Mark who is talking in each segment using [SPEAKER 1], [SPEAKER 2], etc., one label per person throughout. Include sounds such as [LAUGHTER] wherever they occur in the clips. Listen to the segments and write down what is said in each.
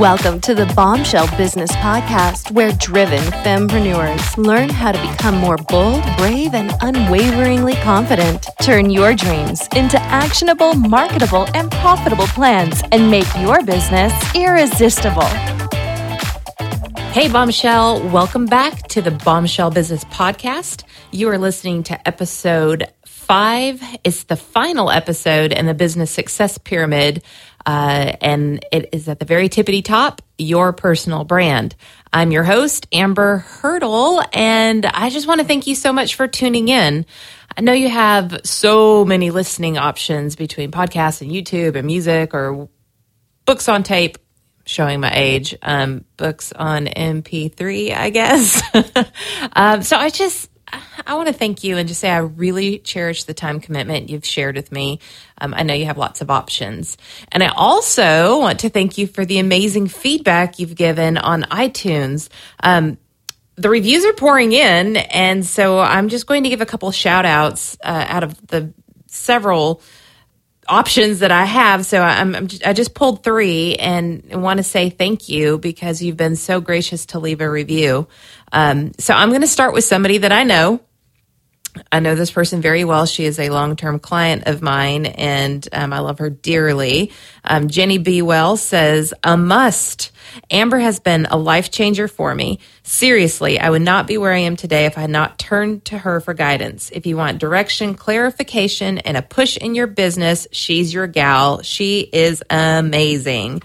[SPEAKER 1] Welcome to the Bombshell Business Podcast, where driven fempreneurs learn how to become more bold, brave, and unwaveringly confident. Turn your dreams into actionable, marketable, and profitable plans and make your business irresistible.
[SPEAKER 2] Hey, Bombshell, welcome back to the Bombshell Business Podcast. You are listening to episode five. It's the final episode in the business success pyramid, uh, and it is at the very tippity top your personal brand. I'm your host, Amber Hurdle, and I just want to thank you so much for tuning in. I know you have so many listening options between podcasts and YouTube and music or books on tape showing my age, um, books on MP3, I guess. [LAUGHS] um, so I just, I want to thank you and just say I really cherish the time commitment you've shared with me. Um, I know you have lots of options. And I also want to thank you for the amazing feedback you've given on iTunes. Um, the reviews are pouring in, and so I'm just going to give a couple shout outs uh, out of the several options that I have. So I'm, I'm just, I just pulled three and want to say thank you because you've been so gracious to leave a review. Um, so I'm going to start with somebody that I know. I know this person very well. She is a long term client of mine, and um, I love her dearly. Um, Jenny B. Well says, A must. Amber has been a life changer for me. Seriously, I would not be where I am today if I had not turned to her for guidance. If you want direction, clarification, and a push in your business, she's your gal. She is amazing.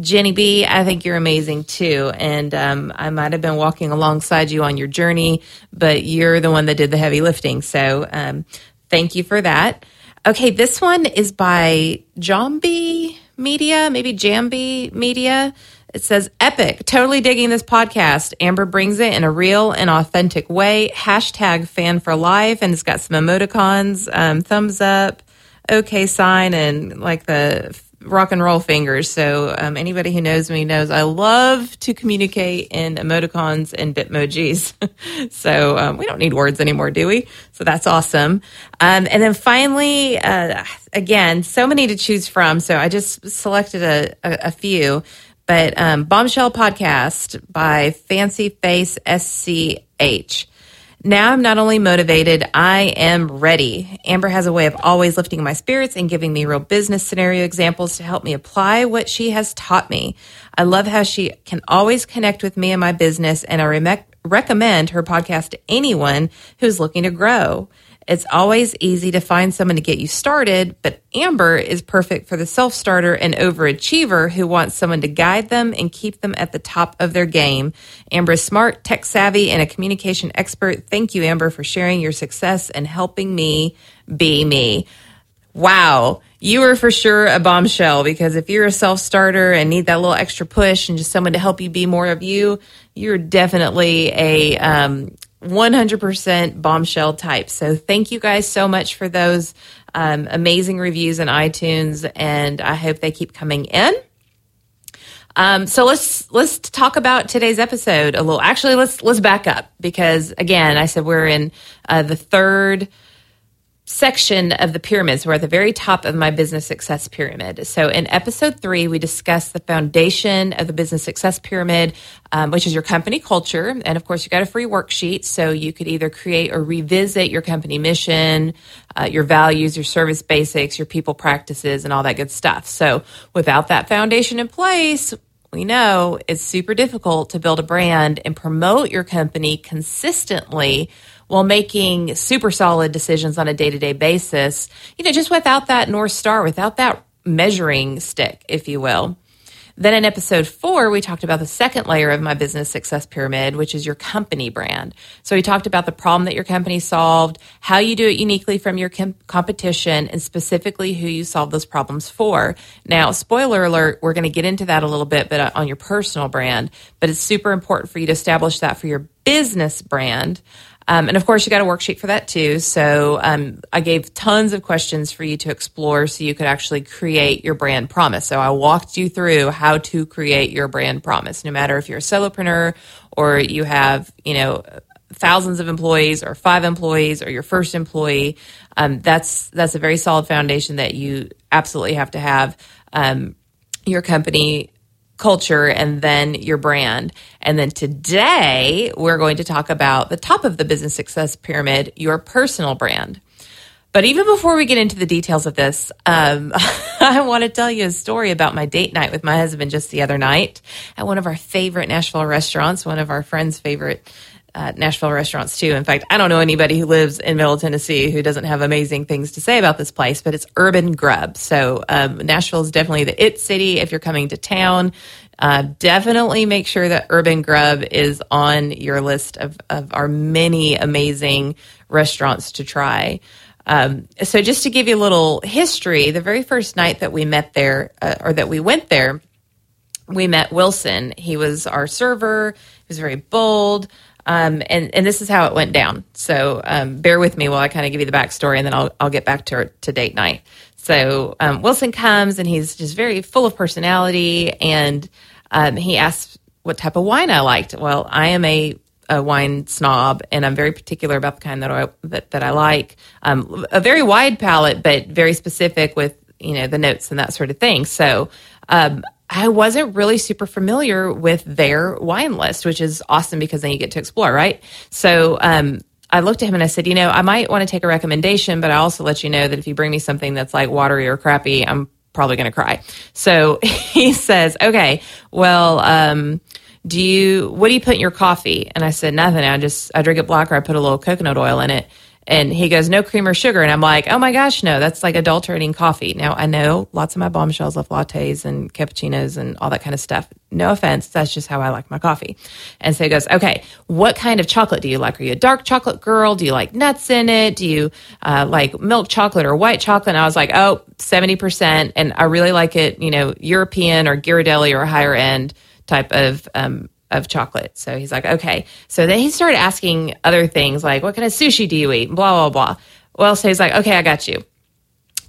[SPEAKER 2] Jenny B, I think you're amazing too. And um, I might have been walking alongside you on your journey, but you're the one that did the heavy lifting. So um, thank you for that. Okay, this one is by Jambi Media, maybe Jambi Media. It says, Epic, totally digging this podcast. Amber brings it in a real and authentic way. Hashtag fan for life. And it's got some emoticons, um, thumbs up, okay sign, and like the rock and roll fingers. So um, anybody who knows me knows I love to communicate in emoticons and bitmojis. [LAUGHS] so um, we don't need words anymore, do we? So that's awesome. Um, and then finally, uh, again, so many to choose from. So I just selected a, a, a few. But um, Bombshell Podcast by Fancy Face SCH. Now I'm not only motivated, I am ready. Amber has a way of always lifting my spirits and giving me real business scenario examples to help me apply what she has taught me. I love how she can always connect with me and my business, and I re- recommend her podcast to anyone who's looking to grow. It's always easy to find someone to get you started, but Amber is perfect for the self starter and overachiever who wants someone to guide them and keep them at the top of their game. Amber is smart, tech savvy, and a communication expert. Thank you, Amber, for sharing your success and helping me be me. Wow. You are for sure a bombshell because if you're a self starter and need that little extra push and just someone to help you be more of you, you're definitely a um, 100% bombshell type. So thank you guys so much for those um, amazing reviews in iTunes, and I hope they keep coming in. Um, so let's let's talk about today's episode a little. Actually, let's let's back up because again, I said we're in uh, the third section of the pyramids. We're at the very top of my business success pyramid. So, in episode three, we discussed the foundation of the business success pyramid, um, which is your company culture. And of course, you got a free worksheet. So, you could either create or revisit your company mission, uh, your values, your service basics, your people practices, and all that good stuff. So, without that foundation in place, we know it's super difficult to build a brand and promote your company consistently while making super solid decisions on a day to day basis, you know, just without that North Star, without that measuring stick, if you will. Then in episode four, we talked about the second layer of my business success pyramid, which is your company brand. So we talked about the problem that your company solved, how you do it uniquely from your com- competition, and specifically who you solve those problems for. Now, spoiler alert, we're going to get into that a little bit, but uh, on your personal brand, but it's super important for you to establish that for your business brand. Um, and of course, you got a worksheet for that too. So um, I gave tons of questions for you to explore so you could actually create your brand promise. So I walked you through how to create your brand promise, no matter if you're a solopreneur or you have, you know, thousands of employees or five employees or your first employee. Um, that's that's a very solid foundation that you absolutely have to have. Um, your company culture and then your brand. And then today we're going to talk about the top of the business success pyramid, your personal brand. But even before we get into the details of this, um, [LAUGHS] I want to tell you a story about my date night with my husband just the other night at one of our favorite Nashville restaurants, one of our friends' favorite uh, Nashville restaurants too. In fact, I don't know anybody who lives in Middle Tennessee who doesn't have amazing things to say about this place, but it's Urban Grub. So um, Nashville is definitely the it city if you're coming to town. Uh, definitely make sure that Urban Grub is on your list of, of our many amazing restaurants to try. Um, so just to give you a little history, the very first night that we met there, uh, or that we went there, we met Wilson. He was our server. He was very bold. Um, and, and this is how it went down. So um, bear with me while I kind of give you the backstory, and then I'll, I'll get back to, to date night. So um, Wilson comes, and he's just very full of personality, and um, he asks what type of wine I liked. Well, I am a, a wine snob, and I'm very particular about the kind that I that, that I like. Um, a very wide palette, but very specific with you know the notes and that sort of thing. So um, I wasn't really super familiar with their wine list, which is awesome because then you get to explore, right? So um, I looked at him and I said, you know, I might want to take a recommendation, but I also let you know that if you bring me something that's like watery or crappy, I'm probably going to cry. So [LAUGHS] he says, okay, well, um, do you, what do you put in your coffee? And I said, nothing. I just, I drink it black or I put a little coconut oil in it. And he goes, no cream or sugar. And I'm like, oh my gosh, no, that's like adulterating coffee. Now I know lots of my bombshells love lattes and cappuccinos and all that kind of stuff. No offense. That's just how I like my coffee. And so he goes, okay, what kind of chocolate do you like? Are you a dark chocolate girl? Do you like nuts in it? Do you uh, like milk chocolate or white chocolate? And I was like, oh, 70%. And I really like it, you know, European or Ghirardelli or higher end type of um, of chocolate. So he's like, okay. So then he started asking other things like, what kind of sushi do you eat? Blah, blah, blah. Well, so he's like, okay, I got you.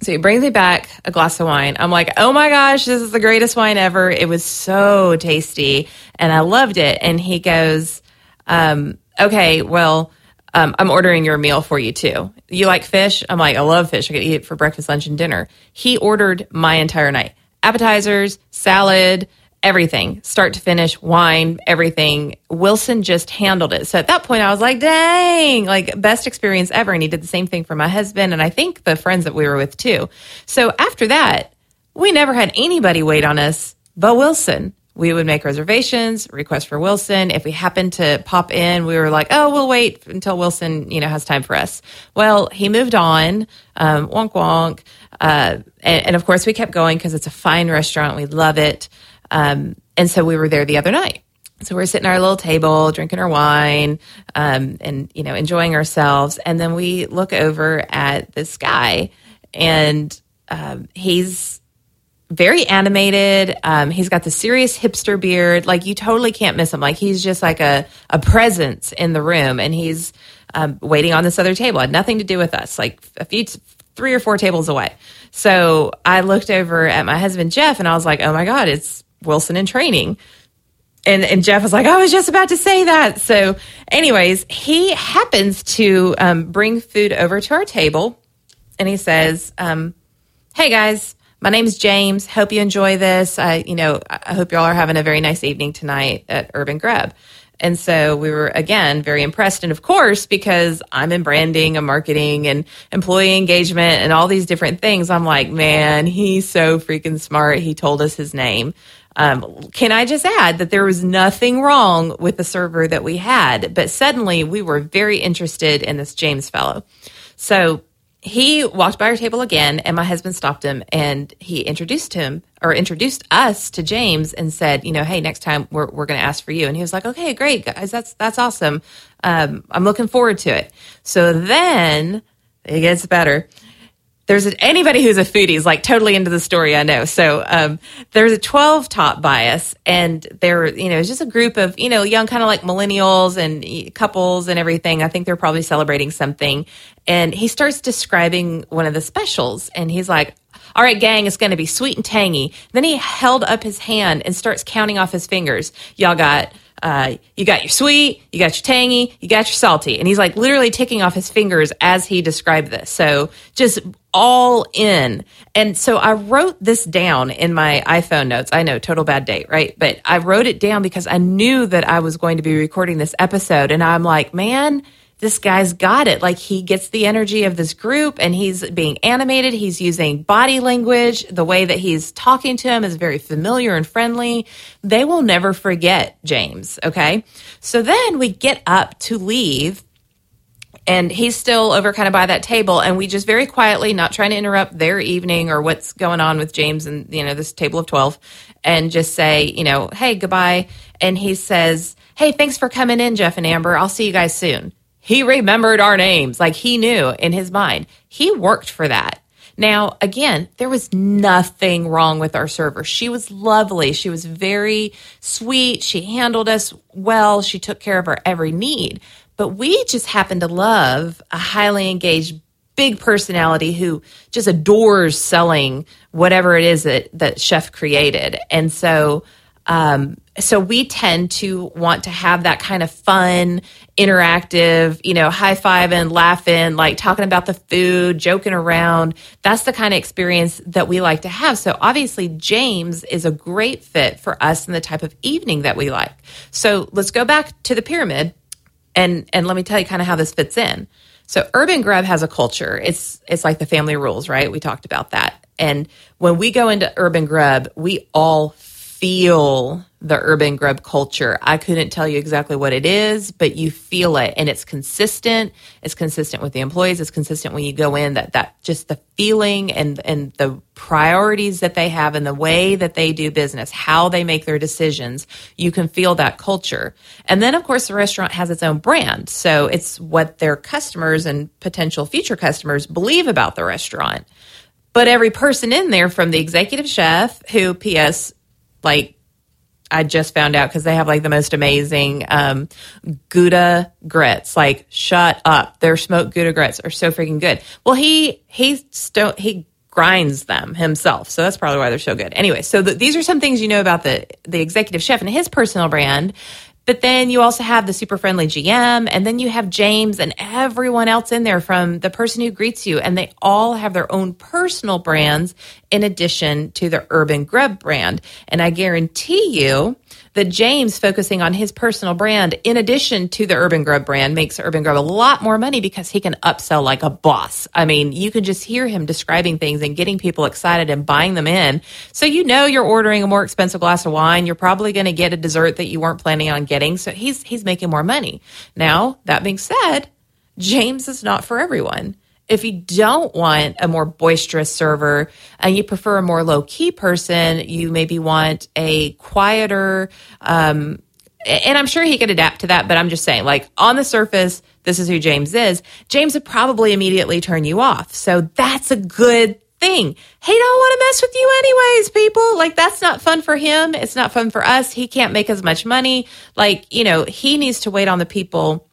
[SPEAKER 2] So he brings me back a glass of wine. I'm like, oh my gosh, this is the greatest wine ever. It was so tasty and I loved it. And he goes, um, okay, well, um, I'm ordering your meal for you too. You like fish? I'm like, I love fish. I could eat it for breakfast, lunch, and dinner. He ordered my entire night appetizers, salad, everything, start to finish, wine, everything. Wilson just handled it. So at that point, I was like, dang, like best experience ever. And he did the same thing for my husband. And I think the friends that we were with too. So after that, we never had anybody wait on us but Wilson. We would make reservations, request for Wilson. If we happened to pop in, we were like, oh, we'll wait until Wilson, you know, has time for us. Well, he moved on, um, wonk wonk. Uh, and, and of course, we kept going because it's a fine restaurant. We love it. Um, and so we were there the other night. So we're sitting at our little table, drinking our wine, um, and you know, enjoying ourselves. And then we look over at this guy, and um, he's very animated. Um, he's got the serious hipster beard. Like you totally can't miss him. Like he's just like a a presence in the room, and he's um, waiting on this other table. Had nothing to do with us. Like a few, three or four tables away. So I looked over at my husband Jeff, and I was like, "Oh my god, it's Wilson in training. And, and Jeff was like, I was just about to say that. So, anyways, he happens to um, bring food over to our table and he says, um, Hey guys, my name is James. Hope you enjoy this. I, you know, I hope y'all are having a very nice evening tonight at Urban Grub. And so we were again very impressed. And of course, because I'm in branding and marketing and employee engagement and all these different things, I'm like, man, he's so freaking smart. He told us his name. Um, can I just add that there was nothing wrong with the server that we had, but suddenly we were very interested in this James fellow. So he walked by our table again, and my husband stopped him and he introduced him or introduced us to James and said, you know, hey, next time we're, we're going to ask for you. And he was like, okay, great, guys, that's that's awesome. Um, I'm looking forward to it. So then it gets better there's a, anybody who's a foodie is like totally into the story. I know. So um, there's a 12 top bias, and there, you know, it's just a group of you know young kind of like millennials and couples and everything. I think they're probably celebrating something. And he starts describing one of the specials, and he's like, all right, gang, it's going to be sweet and tangy. Then he held up his hand and starts counting off his fingers. Y'all got uh, you got your sweet, you got your tangy, you got your salty. And he's like literally ticking off his fingers as he described this. So just all in. And so I wrote this down in my iPhone notes. I know, total bad date, right? But I wrote it down because I knew that I was going to be recording this episode. And I'm like, man, this guy's got it. Like he gets the energy of this group and he's being animated. He's using body language. The way that he's talking to him is very familiar and friendly. They will never forget James. Okay. So then we get up to leave and he's still over kind of by that table and we just very quietly not trying to interrupt their evening or what's going on with james and you know this table of 12 and just say you know hey goodbye and he says hey thanks for coming in jeff and amber i'll see you guys soon he remembered our names. Like he knew in his mind. He worked for that. Now, again, there was nothing wrong with our server. She was lovely. She was very sweet. She handled us well. She took care of our every need. But we just happened to love a highly engaged, big personality who just adores selling whatever it is that, that Chef created. And so, um, so we tend to want to have that kind of fun, interactive, you know, high five and laughing, like talking about the food, joking around. That's the kind of experience that we like to have. So obviously, James is a great fit for us and the type of evening that we like. So let's go back to the pyramid and and let me tell you kind of how this fits in. So Urban Grub has a culture. It's it's like the family rules, right? We talked about that. And when we go into Urban Grub, we all feel the urban grub culture. I couldn't tell you exactly what it is, but you feel it and it's consistent. It's consistent with the employees. It's consistent when you go in that, that just the feeling and, and the priorities that they have and the way that they do business, how they make their decisions. You can feel that culture. And then of course the restaurant has its own brand. So it's what their customers and potential future customers believe about the restaurant. But every person in there from the executive chef who PS like I just found out because they have like the most amazing um, Gouda grits. Like, shut up! Their smoked Gouda grits are so freaking good. Well, he he sto- he grinds them himself, so that's probably why they're so good. Anyway, so the, these are some things you know about the the executive chef and his personal brand. But then you also have the super friendly GM, and then you have James and everyone else in there from the person who greets you, and they all have their own personal brands in addition to the Urban Grub brand. And I guarantee you that James focusing on his personal brand in addition to the Urban Grub brand makes Urban Grub a lot more money because he can upsell like a boss. I mean, you can just hear him describing things and getting people excited and buying them in. So you know you're ordering a more expensive glass of wine. You're probably going to get a dessert that you weren't planning on getting. So he's he's making more money. Now, that being said, James is not for everyone. If you don't want a more boisterous server and you prefer a more low key person, you maybe want a quieter, um, and I'm sure he could adapt to that, but I'm just saying, like on the surface, this is who James is. James would probably immediately turn you off. So that's a good thing. He don't want to mess with you anyways, people. Like that's not fun for him. It's not fun for us. He can't make as much money. Like, you know, he needs to wait on the people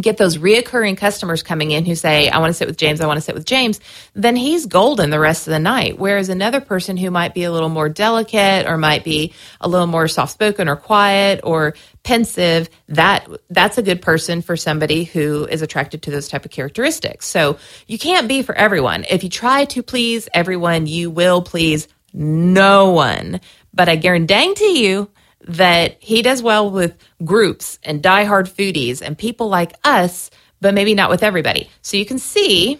[SPEAKER 2] get those reoccurring customers coming in who say, I want to sit with James, I want to sit with James, then he's golden the rest of the night. Whereas another person who might be a little more delicate or might be a little more soft spoken or quiet or pensive, that that's a good person for somebody who is attracted to those type of characteristics. So you can't be for everyone. If you try to please everyone, you will please no one. But I guarantee you that he does well with groups and diehard foodies and people like us, but maybe not with everybody. So you can see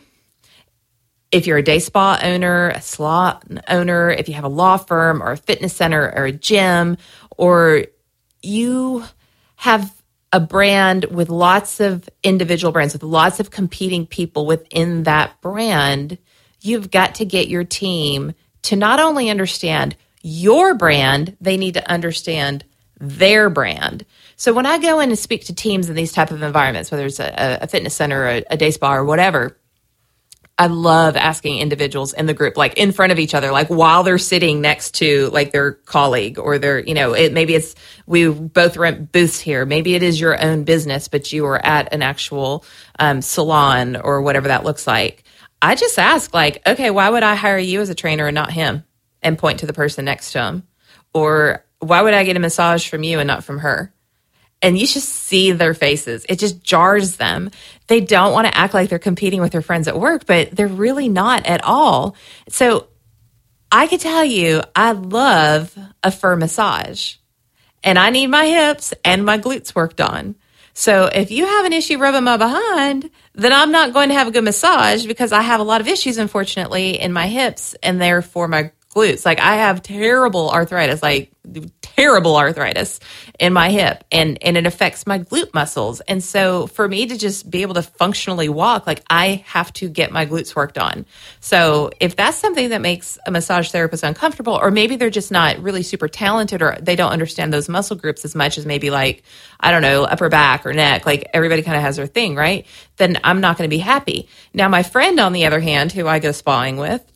[SPEAKER 2] if you're a day spa owner, a salon owner, if you have a law firm or a fitness center or a gym, or you have a brand with lots of individual brands, with lots of competing people within that brand, you've got to get your team to not only understand your brand, they need to understand their brand. So when I go in and speak to teams in these type of environments, whether it's a, a fitness center, a, a day spa, or whatever, I love asking individuals in the group, like in front of each other, like while they're sitting next to like their colleague or their, you know, it, maybe it's we both rent booths here. Maybe it is your own business, but you are at an actual um, salon or whatever that looks like. I just ask, like, okay, why would I hire you as a trainer and not him? And point to the person next to him? Or why would I get a massage from you and not from her? and you just see their faces. It just jars them. They don't want to act like they're competing with their friends at work, but they're really not at all. So I could tell you, I love a fur massage and I need my hips and my glutes worked on. So if you have an issue rubbing my behind, then I'm not going to have a good massage because I have a lot of issues, unfortunately, in my hips and therefore my glutes. Like I have terrible arthritis, like terrible arthritis in my hip and and it affects my glute muscles. And so for me to just be able to functionally walk, like I have to get my glutes worked on. So if that's something that makes a massage therapist uncomfortable or maybe they're just not really super talented or they don't understand those muscle groups as much as maybe like I don't know, upper back or neck, like everybody kind of has their thing, right? Then I'm not going to be happy. Now my friend on the other hand who I go spawing with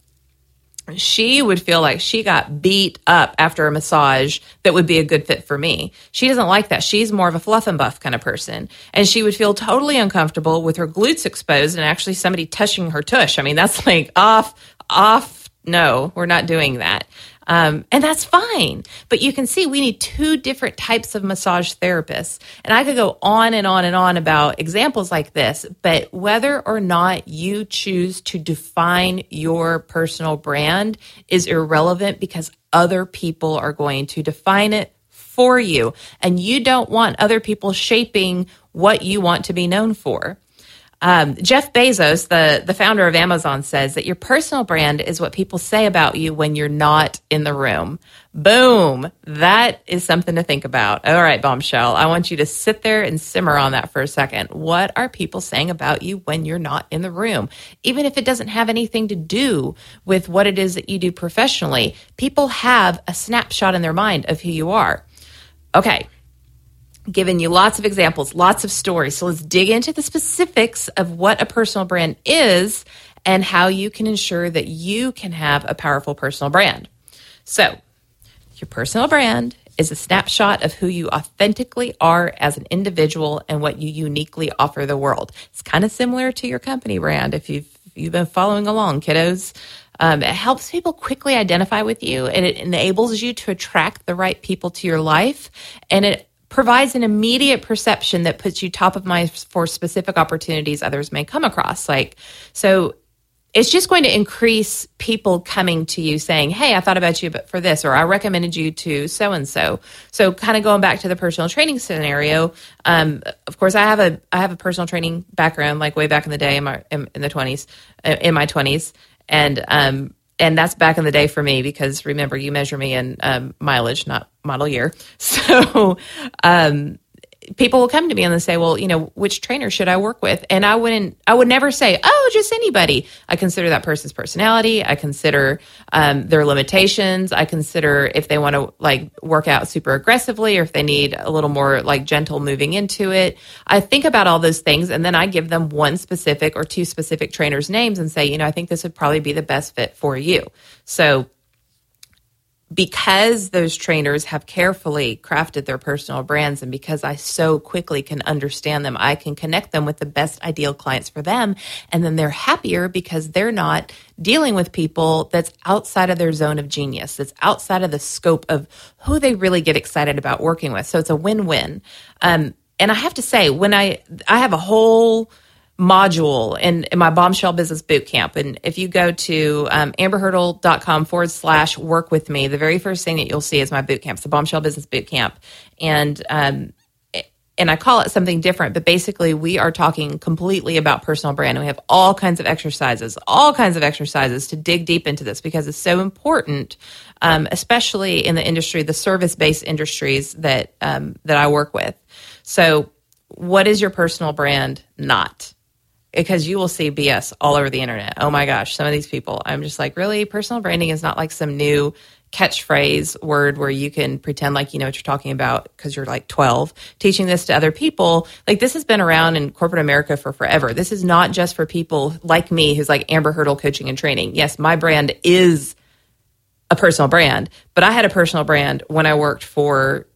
[SPEAKER 2] she would feel like she got beat up after a massage that would be a good fit for me. She doesn't like that. She's more of a fluff and buff kind of person. And she would feel totally uncomfortable with her glutes exposed and actually somebody touching her tush. I mean, that's like off, off. No, we're not doing that. Um, and that's fine. But you can see we need two different types of massage therapists. And I could go on and on and on about examples like this, but whether or not you choose to define your personal brand is irrelevant because other people are going to define it for you. And you don't want other people shaping what you want to be known for. Um, Jeff Bezos, the, the founder of Amazon, says that your personal brand is what people say about you when you're not in the room. Boom. That is something to think about. All right, bombshell. I want you to sit there and simmer on that for a second. What are people saying about you when you're not in the room? Even if it doesn't have anything to do with what it is that you do professionally, people have a snapshot in their mind of who you are. Okay, given you lots of examples, lots of stories. So let's dig into the specifics of what a personal brand is and how you can ensure that you can have a powerful personal brand. So, your personal brand is a snapshot of who you authentically are as an individual and what you uniquely offer the world. It's kind of similar to your company brand if you've you've been following along, kiddos. Um, it helps people quickly identify with you and it enables you to attract the right people to your life and it provides an immediate perception that puts you top of mind for specific opportunities others may come across. Like, so it's just going to increase people coming to you saying, Hey, I thought about you but for this, or I recommended you to so and so. So kind of going back to the personal training scenario, um, of course I have a I have a personal training background like way back in the day in my in, in the twenties, uh, in my twenties. And um and that's back in the day for me because remember you measure me in um, mileage not model year. [LAUGHS] So um, people will come to me and they say, well, you know, which trainer should I work with? And I wouldn't, I would never say, oh, just anybody. I consider that person's personality. I consider um, their limitations. I consider if they want to like work out super aggressively or if they need a little more like gentle moving into it. I think about all those things and then I give them one specific or two specific trainers' names and say, you know, I think this would probably be the best fit for you. So because those trainers have carefully crafted their personal brands and because I so quickly can understand them, I can connect them with the best ideal clients for them. And then they're happier because they're not dealing with people that's outside of their zone of genius, that's outside of the scope of who they really get excited about working with. So it's a win win. Um, and I have to say, when I, I have a whole, module in, in my bombshell business boot camp. And if you go to um, amberhurdle.com forward slash work with me, the very first thing that you'll see is my boot camp. It's the bombshell business boot camp. And, um, and I call it something different, but basically we are talking completely about personal brand. And we have all kinds of exercises, all kinds of exercises to dig deep into this because it's so important, um, especially in the industry, the service-based industries that um, that I work with. So, what is your personal brand not? Because you will see BS all over the internet. Oh my gosh, some of these people, I'm just like, really? Personal branding is not like some new catchphrase word where you can pretend like you know what you're talking about because you're like 12 teaching this to other people. Like this has been around in corporate america for forever. This is not just for people like me who's like amber hurdle coaching and training. Yes my brand is a personal brand but i had a personal brand when i worked for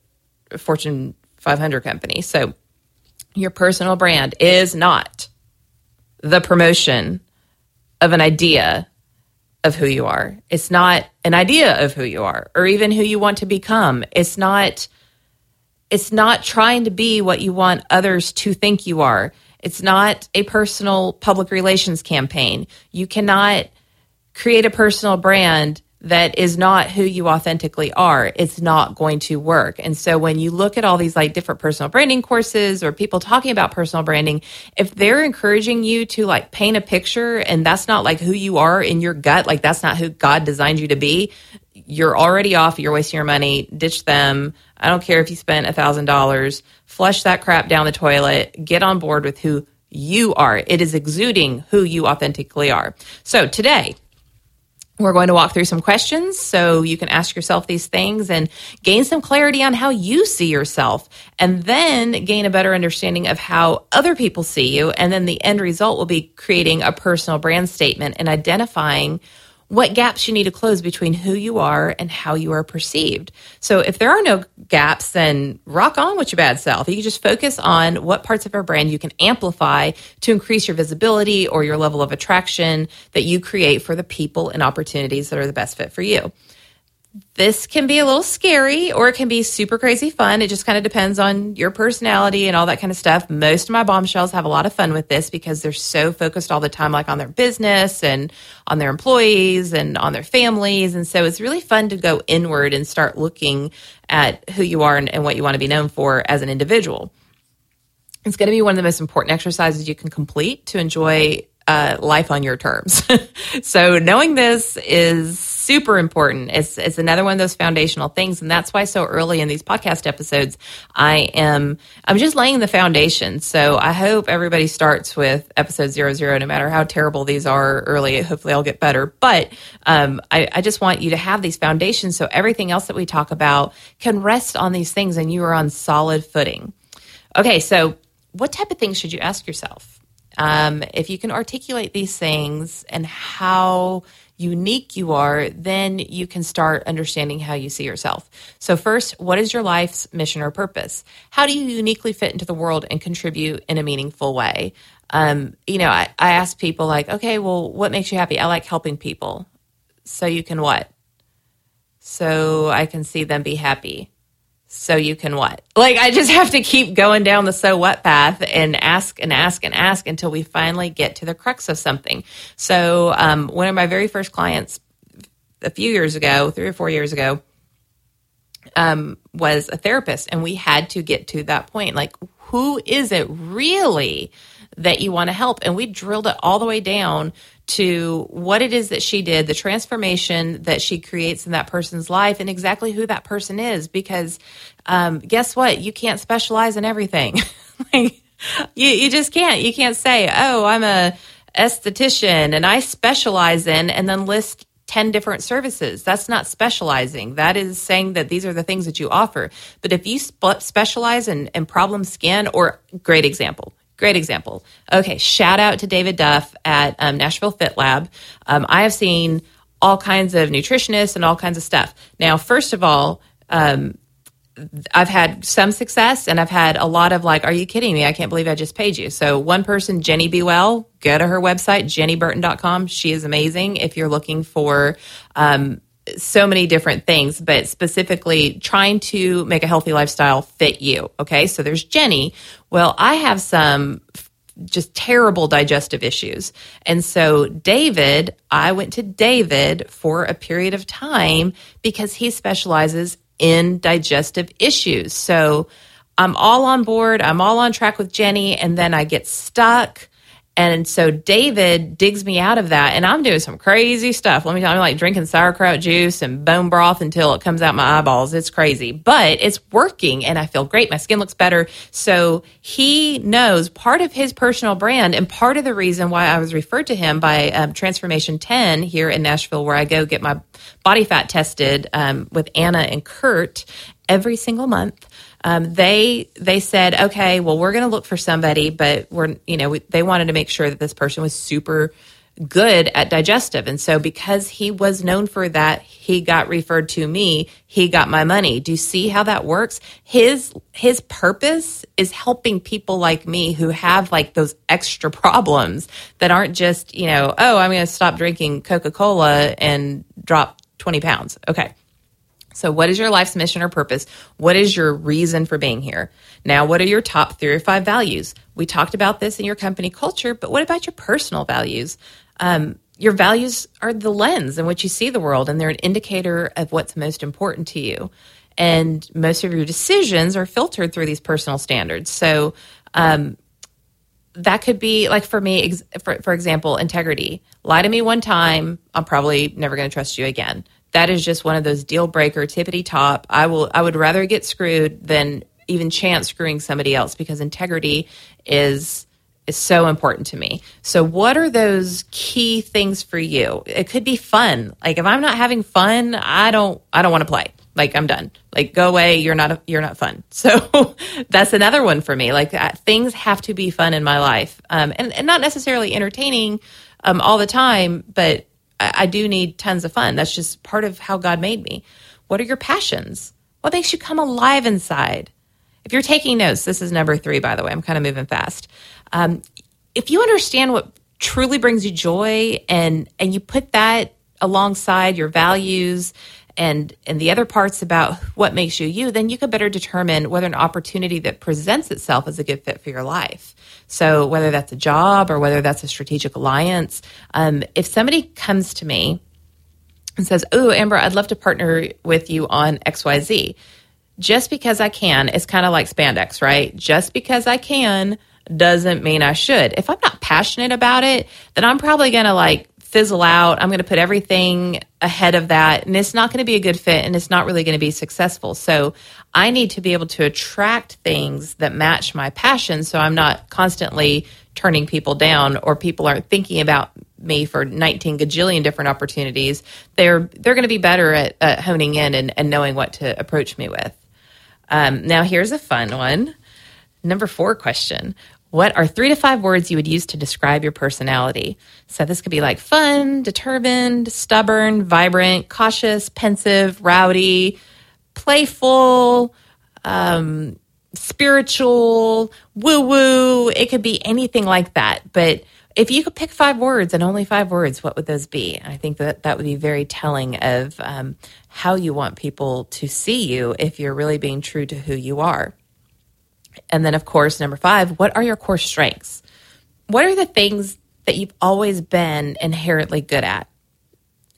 [SPEAKER 2] a fortune 500 company. So your personal brand is not the promotion of an idea of who you are. It's not an idea of who you are or even who you want to become. It's not it's not trying to be what you want others to think you are. It's not a personal public relations campaign. You cannot create a personal brand that is not who you authentically are, it's not going to work. And so when you look at all these like different personal branding courses or people talking about personal branding, if they're encouraging you to like paint a picture and that's not like who you are in your gut, like that's not who God designed you to be, you're already off, you're wasting your money, ditch them. I don't care if you spent a thousand dollars, flush that crap down the toilet, get on board with who you are. It is exuding who you authentically are. So today, we're going to walk through some questions so you can ask yourself these things and gain some clarity on how you see yourself, and then gain a better understanding of how other people see you. And then the end result will be creating a personal brand statement and identifying what gaps you need to close between who you are and how you are perceived. So if there are no gaps, then rock on with your bad self. You can just focus on what parts of our brand you can amplify to increase your visibility or your level of attraction that you create for the people and opportunities that are the best fit for you this can be a little scary or it can be super crazy fun. It just kind of depends on your personality and all that kind of stuff. Most of my bombshells have a lot of fun with this because they're so focused all the time, like on their business and on their employees and on their families. And so it's really fun to go inward and start looking at who you are and, and what you want to be known for as an individual. It's going to be one of the most important exercises you can complete to enjoy uh, life on your terms. [LAUGHS] so knowing this is super important. It's it's another one of those foundational things, and that's why so early in these podcast episodes, I am I'm just laying the foundation. So I hope everybody starts with episode zero zero, no matter how terrible these are early. Hopefully, I'll get better. But um, I, I just want you to have these foundations, so everything else that we talk about can rest on these things, and you are on solid footing. Okay, so what type of things should you ask yourself? Um, if you can articulate these things and how unique you are, then you can start understanding how you see yourself. So, first, what is your life's mission or purpose? How do you uniquely fit into the world and contribute in a meaningful way? Um, you know, I, I ask people, like, okay, well, what makes you happy? I like helping people. So, you can what? So, I can see them be happy so you can what? Like, I just [LAUGHS] have to keep going down the so what path and ask and ask and ask until we finally get to the crux of something. So, um, one of my very first clients a few years ago, three or four years ago, um, was a therapist, and we had to get to that point. Like, who is it really that you want to help? And we drilled it all the way down to what it is that she did, the transformation that she creates in that person's life, and exactly who that person is. Because um, guess what? You can't specialize in everything. [LAUGHS] like, you, you just can't. You can't say, oh, I'm a esthetician and I specialize in, and then list 10 different services. That's not specializing. That is saying that these are the things that you offer. But if you sp- specialize in, in problem skin, or great example, Great example. Okay, shout out to David Duff at um, Nashville Fit Lab. Um, I have seen all kinds of nutritionists and all kinds of stuff. Now, first of all, um, I've had some success and I've had a lot of like, are you kidding me? I can't believe I just paid you. So, one person, Jenny Be Well, go to her website, jennyburton.com. She is amazing if you're looking for um, so many different things, but specifically trying to make a healthy lifestyle fit you. Okay. So there's Jenny. Well, I have some just terrible digestive issues. And so, David, I went to David for a period of time because he specializes in digestive issues. So, I'm all on board, I'm all on track with Jenny, and then I get stuck and so David digs me out of that, and I'm doing some crazy stuff. Let me tell you, I'm like drinking sauerkraut juice and bone broth until it comes out my eyeballs. It's crazy, but it's working, and I feel great. My skin looks better. So he knows part of his personal brand, and part of the reason why I was referred to him by um, Transformation 10 here in Nashville, where I go get my body fat tested um, with Anna and Kurt every single month um, they they said, okay, well, we're going to look for somebody, but we're you know we, they wanted to make sure that this person was super good at digestive, and so because he was known for that, he got referred to me. He got my money. Do you see how that works? His his purpose is helping people like me who have like those extra [LAUGHS] problems that aren't just you know oh I'm going to stop drinking Coca Cola and drop twenty pounds. Okay So, what is your life's mission or purpose? What is your reason for being here? Now, what are your top three or five values? We talked about this in your company culture, but what about your personal values? Um, your values are the lens in which you see the world, and they're an indicator of what's most important to you. And most of your decisions are filtered through these personal standards. So, um, that could be like for me, for, for example, integrity. Lie to me one time, I'm probably never going to trust you again that is just one of those deal breaker tippity top. I will I would rather get screwed than even chance screwing somebody else because integrity is is so important to me. So what are those key things for you? It could be fun. Like if I'm not having fun, I don't I don't want to play. Like I'm done. Like go away, you're not a, you're not fun. [LAUGHS] So that's another one for me. Like uh, things have to be fun in my life. Um and, and not necessarily entertaining um all the time, but I, I do need tons of fun. That's just part of how God made me. What are your passions? What makes you come alive inside? If you're taking notes, this is number three, by the way. I'm kind of moving fast. Um, if you understand what truly brings you joy and and you put that alongside your values and and the other parts about what makes you you, then you can better determine whether an opportunity that presents itself is a good fit for your life. So whether that's a job or whether that's a strategic alliance, um, if somebody comes to me and says, "Oh, Amber, I'd love to partner with you on X Y Z," just because I can, it's kind of like spandex, right? Just because I can doesn't mean I should. If I'm not passionate about it, then I'm probably going to like fizzle out. I'm going to put everything ahead of that, and it's not going to be a good fit and it's not really going to be successful. So I need to be able to attract things that match my passion so I'm not constantly turning people down or people aren't thinking about me for 19 gajillion different opportunities. They're they're going to be better at, at honing in and, and, knowing what to approach me with. Um, now, here's a fun one. Number four question what are three to five words you would use to describe your personality? So this could be like fun, determined, stubborn, vibrant, cautious, pensive, rowdy, playful, um, spiritual, woo woo. It could be anything like that. But if you could pick five words and only five words, what would those be? I think that that would be very telling of um, how you want people to see you if you're really being true to who you are. And then, of course, number five, what are your core strengths? What are the things that you've always been inherently good at?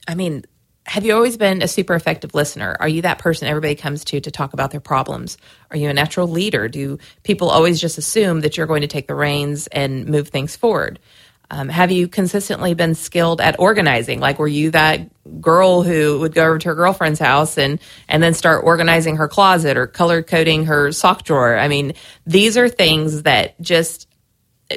[SPEAKER 2] I mean, have you always been a super effective listener? Are you that person everybody comes to to talk about their problems? Are you a natural leader? Do people always just assume that you're going to take the reins and move things forward? Um, have you consistently been skilled at organizing? Like, were you that girl who would go over to her girlfriend's house and and then start organizing her closet or color coding her sock drawer? I mean, these are things that just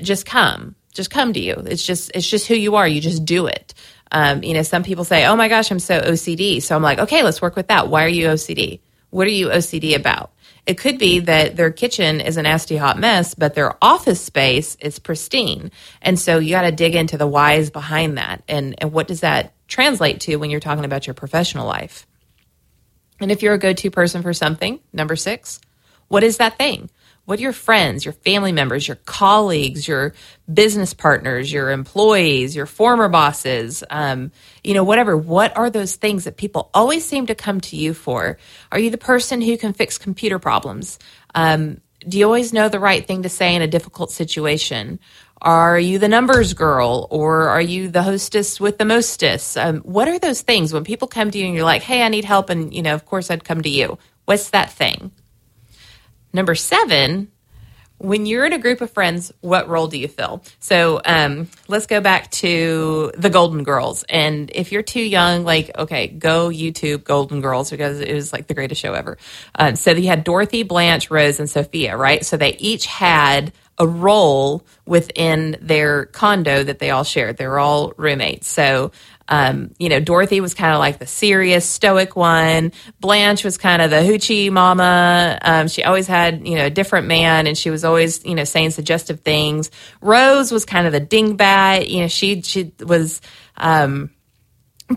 [SPEAKER 2] just come, just come to you. It's just it's just who you are. You just do it. Um, you know, some people say, "Oh my gosh, I'm so OCD." So I'm like, "Okay, let's work with that. Why are you OCD? What are you OCD about?" It could be that their kitchen is a nasty hot mess, but their office space is pristine. And so you got to dig into the whys behind that. And, and what does that translate to when you're talking about your professional life? And if you're a go to person for something, number six, what is that thing? What are your friends, your family members, your colleagues, your business partners, your employees, your former bosses, um, you know, whatever? What are those things that people always seem to come to you for? Are you the person who can fix computer problems? Um, do you always know the right thing to say in a difficult situation? Are you the numbers girl or are you the hostess with the mostess? Um, what are those things when people come to you and you're like, hey, I need help? And, you know, of course I'd come to you. What's that thing? Number seven, when you're in a group of friends, what role do you fill? So um, let's go back to the Golden Girls. And if you're too young, like, okay, go YouTube Golden Girls because it was like the greatest show ever. Um, so you had Dorothy, Blanche, Rose, and Sophia, right? So they each had a role within their condo that they all shared. They were all roommates. So um, you know, Dorothy was kind of like the serious, stoic one. Blanche was kind of the hoochie mama. Um, she always had, you know, a different man and she was always, you know, saying suggestive things. Rose was kind of the dingbat. You know, she, she was, um,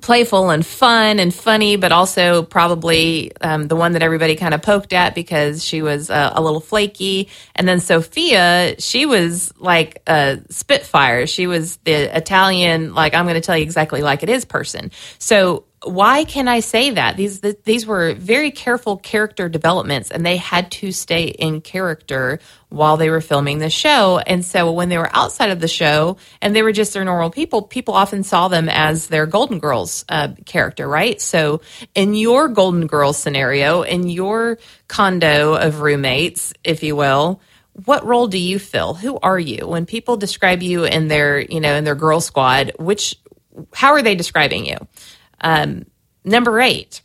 [SPEAKER 2] playful and fun and funny, but also probably um, the one that everybody kind of poked at because she was uh, a little flaky. And then Sophia, she was like a Spitfire. She was the Italian, like, I'm going to tell you exactly like it is person. So why can I say that? These these were very careful character developments, and they had to stay in character while they were filming the show. And so when they were outside of the show and they were just their normal people, people often saw them as their Golden Girls uh, character, right? So in your Golden Girls scenario, in your condo of roommates, if you will, what role do you fill? Who are you when people describe you in their, you know, in their girl squad? Which, how are they describing you? Um, number eight,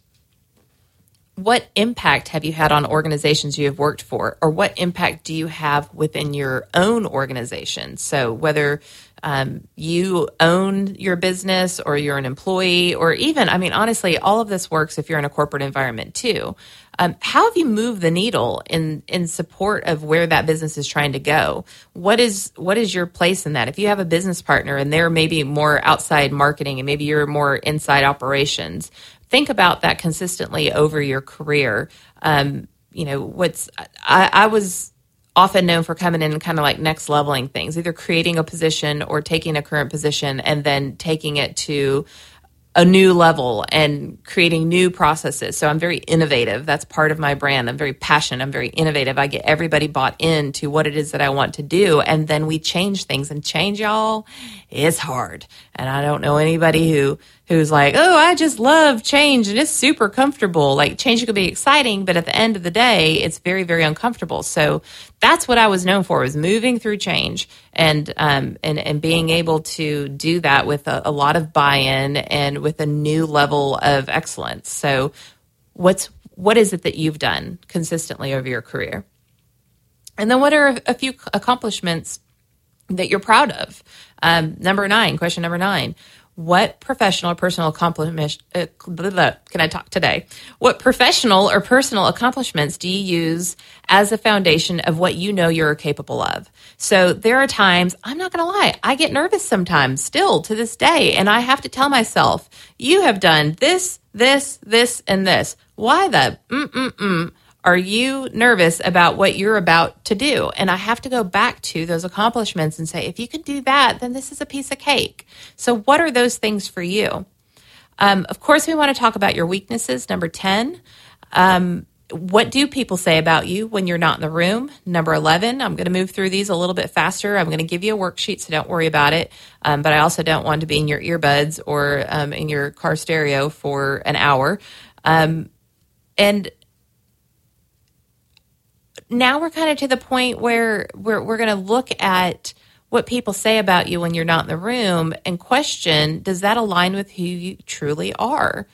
[SPEAKER 2] what impact have you had on organizations you have worked for, or what impact do you have within your own organization? So, whether um, you own your business or you're an employee, or even, I mean, honestly, all of this works if you're in a corporate environment too. Um, how have you moved the needle in in support of where that business is trying to go? What is what is your place in that? If you have a business partner and they're maybe more outside marketing and maybe you're more inside operations, think about that consistently over your career. Um, you know, what's I, I was often known for coming in and kind of like next leveling things, either creating a position or taking a current position and then taking it to a new level and creating new processes. So I'm very innovative. That's part of my brand. I'm very passionate. I'm very innovative. I get everybody bought into what it is that I want to do. And then we change things and change y'all is hard. And I don't know anybody who who's like, oh, I just love change and it's super comfortable. Like change could be exciting, but at the end of the day, it's very, very uncomfortable. So that's what I was known for was moving through change and um, and and being able to do that with a, a lot of buy-in and with a new level of excellence. So what's what is it that you've done consistently over your career? And then what are a few accomplishments that you're proud of? Um, number nine, question number nine what professional or personal accomplishment uh, can I talk today? What professional or personal accomplishments do you use as a foundation of what you know you're capable of? So there are times, I'm not going to lie, I get nervous sometimes still to this day and I have to tell myself, you have done this, this, this and this. Why the mm mm mm are you nervous about what you're about to do? And I have to go back to those accomplishments and say, if you can do that, then this is a piece of cake. So, what are those things for you? Um, of course, we want to talk about your weaknesses. Number 10. Um, what do people say about you when you're not in the room? Number 11, I'm going to move through these a little bit faster. I'm going to give you a worksheet, so don't worry about it. Um, but I also don't want to be in your earbuds or um, in your car stereo for an hour. Um, and now we're kind of to the point where we're, we're going to look at what people say about you when you're not in the room and question does that align with who you truly are?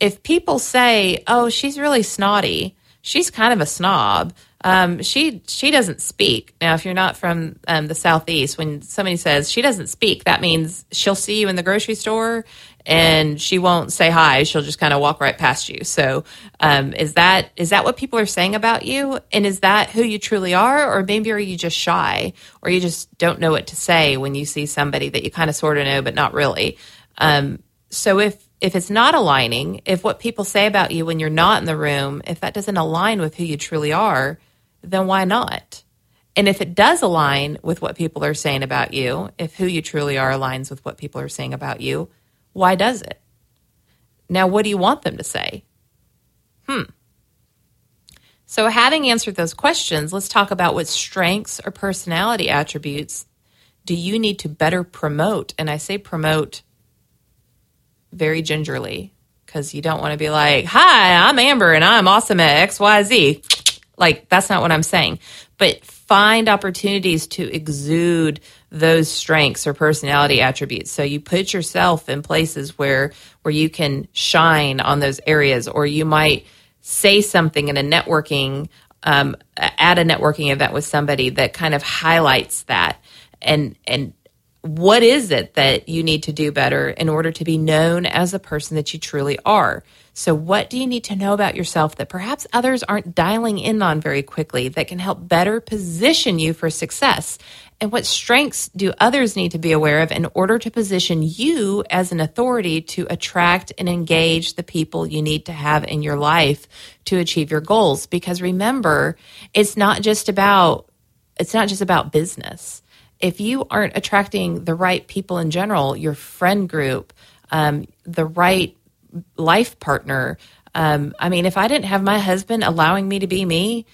[SPEAKER 2] If people say, oh, she's really snotty, she's kind of a snob. Um, she she doesn't speak. Now, if you're not from um, the southeast, when somebody says she doesn't speak, that means she'll see you in the grocery store and she won't say hi. She'll just kind of walk right past you. So, um, is that is that what people are saying about you? And is that who you truly are, or maybe are you just shy, or you just don't know what to say when you see somebody that you kind of sort of know but not really? Um, so if if it's not aligning, if what people say about you when you're not in the room, if that doesn't align with who you truly are, then why not? And if it does align with what people are saying about you, if who you truly are aligns with what people are saying about you, why does it? Now, what do you want them to say? Hmm. So, having answered those questions, let's talk about what strengths or personality attributes do you need to better promote? And I say promote very gingerly because you don't want to be like, hi, I'm Amber and I'm awesome at XYZ. Like, that's not what I'm saying. But find opportunities to exude those strengths or personality attributes. So you put yourself in places where where you can shine on those areas, or you might say something in a networking um, at a networking event with somebody that kind of highlights that and and what is it that you need to do better in order to be known as the person that you truly are so, what do you need to know about yourself that perhaps others aren't dialing in on very quickly that can help better position you for success? And what strengths do others need to be aware of in order to position you as an authority to attract and engage the people you need to have in your life to achieve your goals? Because remember, it's not just about it's not just about business. If you aren't attracting the right people in general, your friend group, um, the right life partner. Um, I mean, if I didn't have my husband allowing me to be me,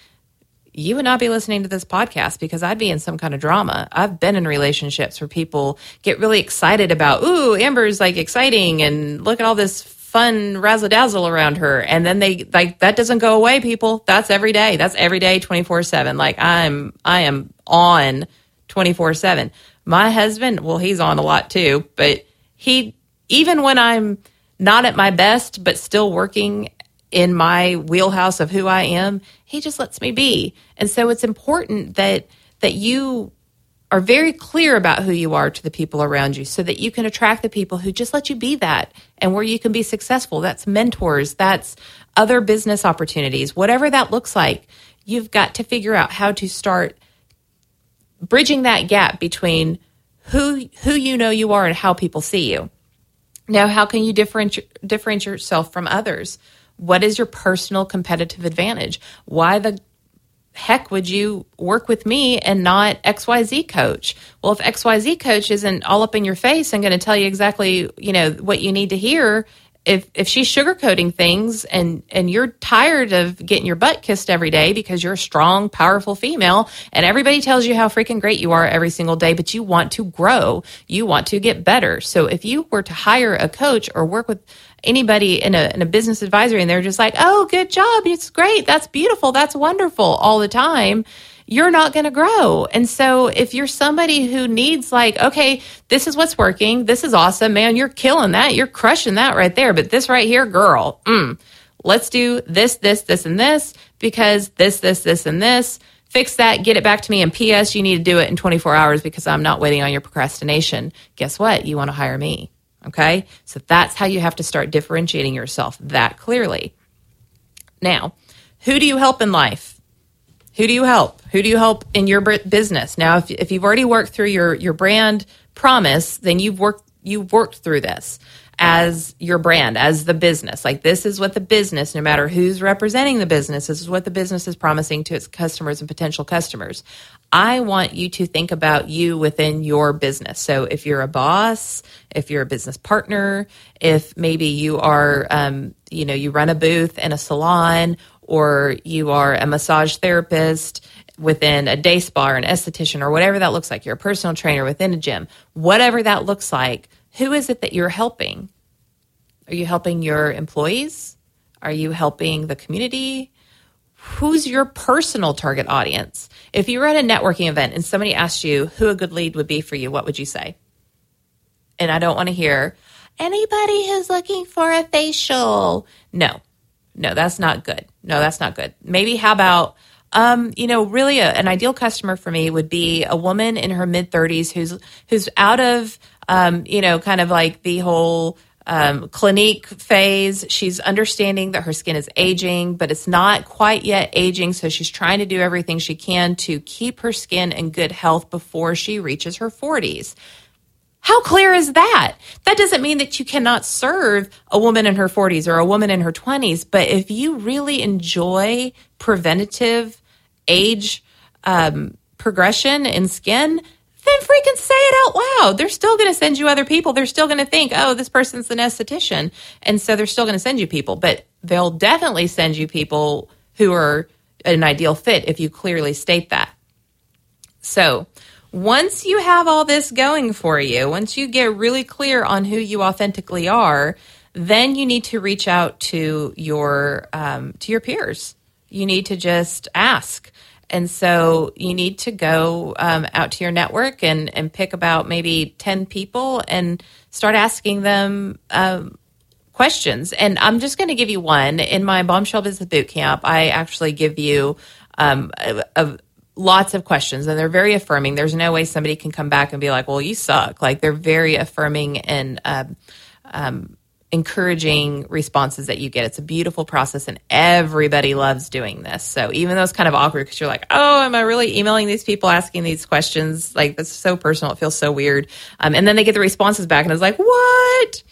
[SPEAKER 2] you would not be listening to this podcast because I'd be in some kind of drama. I've been in relationships where people get really excited about, ooh, Amber's like exciting and look at all this fun razzle dazzle around her. And then they like that doesn't go away, people. That's every day. That's every day, 24 seven. Like I'm, I am on 24 seven. My husband, well, he's on a lot too, but he, even when I'm not at my best, but still working in my wheelhouse of who I am, he just lets me be. And so it's important that that you are very clear about who you are to the people around you so that you can attract the people who just let you be that and where you can be successful. That's mentors, that's other business opportunities, whatever that looks like. You've got to figure out how to start bridging that gap between who who you know you are and how people see you. Now, how can you differentiate differentiate yourself from others? What is your personal competitive advantage? Why the heck would you work with me and not XYZ coach? Well, if XYZ coach isn't all up in your face and going to tell you exactly, you know, what you need to hear if if she's sugarcoating things and and you're tired of getting your butt kissed every day because you're a strong powerful female and everybody tells you how freaking great you are every single day but you want to grow. You want to get better. So if you were to hire a coach or work with anybody in a in a business advisory and they're just like oh good job it's great that's beautiful that's wonderful all the time you're not going to grow. And so if you're somebody who needs like, okay, this is what's working. This is awesome, man. You're killing that. You're crushing that right there. But this right here, girl, mm, let's do this, this, this, and this because this, this, this, and this. Fix that, get it back to me. And P.S., you need to do it in 24 hours because I'm not waiting on your procrastination. Guess what? You want to hire me. Okay. So that's how you have to start differentiating yourself that clearly. Now, who do you help in life? Who do you help? Who do you help in your business? Now, if, if you've already worked through your, your brand promise, then you've worked, you've worked through this as your brand, as the business. Like this is what the business, no matter who's representing the business, this is what the business is promising to its customers and potential customers. I want you to think about you within your business. So if you're a boss, if you're a business partner, if maybe you are, um, you know, you run a booth in a salon or you are a massage therapist within a day spa or an esthetician or whatever that looks like, you're a personal trainer within a gym, whatever that looks like, who is it that you're helping? Are you helping your employees? Are you helping the community? Who's your personal target audience? If you were at a networking event and somebody asked you who a good lead would be for you, what would you say? And I don't want to hear anybody who's looking for a facial. No, no, that's not good. No, that's not good. Maybe how about um, you know, really a, an ideal customer for me would be a woman in her mid 30s who's who's out of um, you know, kind of like the whole um, clinique phase. She's understanding that her skin is aging, but it's not quite yet aging. So she's trying to do everything she can to keep her skin in good health before she reaches her 40s. How clear is that? That doesn't mean that you cannot serve a woman in her 40s or a woman in her 20s, but if you really enjoy preventative age um, progression in skin, then freaking say it out loud. They're still going to send you other people. They're still going to think, oh, this person's an esthetician. And so they're still going to send you people, but they'll definitely send you people who are an ideal fit if you clearly state that. So, once you have all this going for you, once you get really clear on who you authentically are, then you need to reach out to your um, to your peers. You need to just ask. And so you need to go um, out to your network and, and pick about maybe 10 people and start asking them um, questions. And I'm just going to give you one. In my Bombshell Business Boot Camp, I actually give you um, a, a lots of questions and they're very affirming. There's no way somebody can come back and be like, well, you suck. Like they're very affirming and um, um, encouraging responses that you get. It's a beautiful process and everybody loves doing this. So even though it's kind of awkward because you're like, oh, am I really emailing these people asking these questions? Like that's so personal. It feels so weird. Um, and then they get the responses back and it's like, what?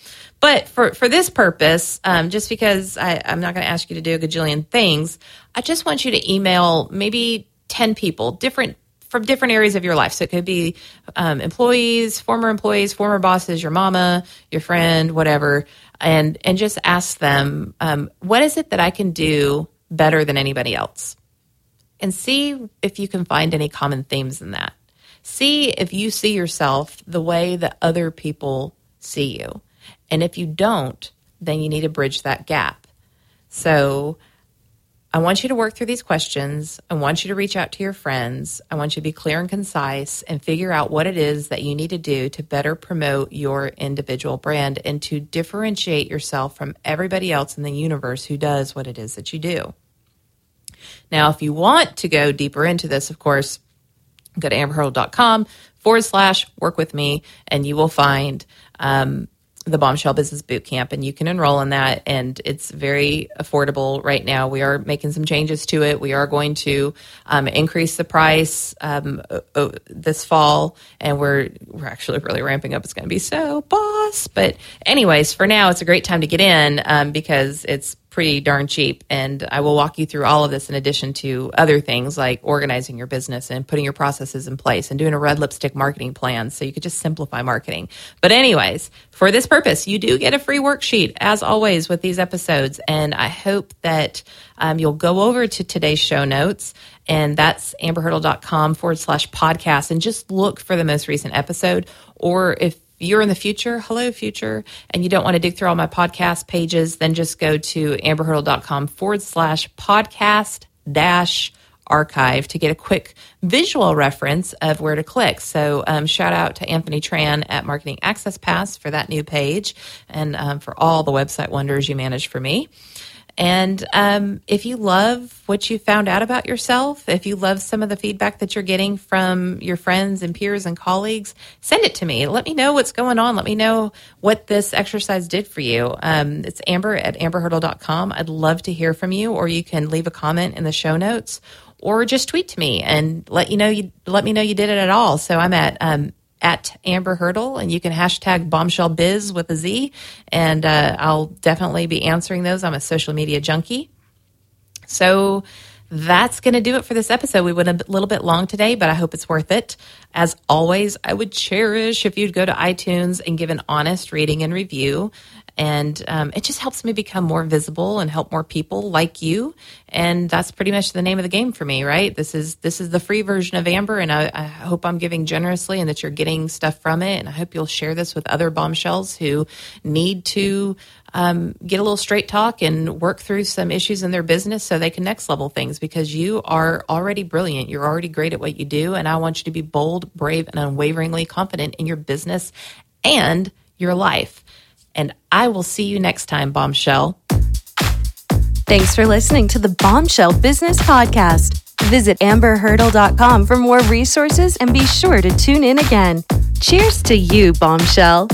[SPEAKER 2] But for, for this purpose, um, just because I, I'm not going to ask you to do a gajillion things, I just want you to email maybe 10 people, different from different areas of your life. So it could be um, employees, former employees, former bosses, your mama, your friend, whatever, and and just ask them, um, what is it that I can do better than anybody else, and see if you can find any common themes in that. See if you see yourself the way that other people see you, and if you don't, then you need to bridge that gap. So I want you to work through these questions. I want you to reach out to your friends. I want you to be clear and concise and figure out what it is that you need to do to better promote your individual brand and to differentiate yourself from everybody else in the universe who does what it is that you do. Now, if you want to go deeper into this, of course, go to amberhurdle.com forward slash work with me and you will find um, the Bombshell Business Boot Camp, and you can enroll in that. And it's very affordable right now. We are making some changes to it. We are going to um, increase the price um, this fall, and we're we're actually really ramping up. It's going to be so boss. But anyways, for now, it's a great time to get in um, because it's pretty darn cheap. And I will walk you through all of this in addition to other things like organizing your business and putting your processes in place and doing a red lipstick marketing plan so you could just simplify marketing. But, anyways, for this purpose, you do get a free worksheet as always with these episodes. And I hope that um, you'll go over to today's show notes and that's amberhurdle.com forward slash podcast and just look for the most recent episode. Or if you're in the future, hello future, and you don't want to dig through all my podcast pages, then just go to amberhurdle.com forward slash podcast dash archive to get a quick visual reference of where to click. So, um, shout out to Anthony Tran at Marketing Access Pass for that new page and um, for all the website wonders you manage for me. And um, if you love what you found out about yourself, if you love some of the feedback that you're getting from your friends and peers and colleagues, send it to me. Let me know what's going on. Let me know what this exercise did for you. Um, it's amber at amberhurdle.com. I'd love to hear from you, or you can leave a comment in the show notes or just tweet to me and let you know you let me know you did it at all. So I'm at um, at Amber Hurdle, and you can hashtag Bombshell Biz with a Z, and uh, I'll definitely be answering those. I'm a social media junkie. So that's going to do it for this episode. We went a little bit long today, but I hope it's worth it. As always, I would cherish if you'd go to iTunes and give an honest rating and review and um, it just helps me become more visible and help more people like you. And that's pretty much the name of the game for me right? This is this is the free version of amber and I, I, hope i'm giving generously and that you're getting stuff from it. And i hope you'll share this with other bombshells who need to um, get a little straight talk and work through some issues in their business so they can next level things because you are already brilliant. You're already great at what you do and i want you to be bold brave and unwaveringly confident in your business and your life and I will see you next time, Bombshell.
[SPEAKER 1] Thanks for listening to the Bombshell Business Podcast. Visit amberhurdle.com for more resources and be sure to tune in again. Cheers to you, Bombshell.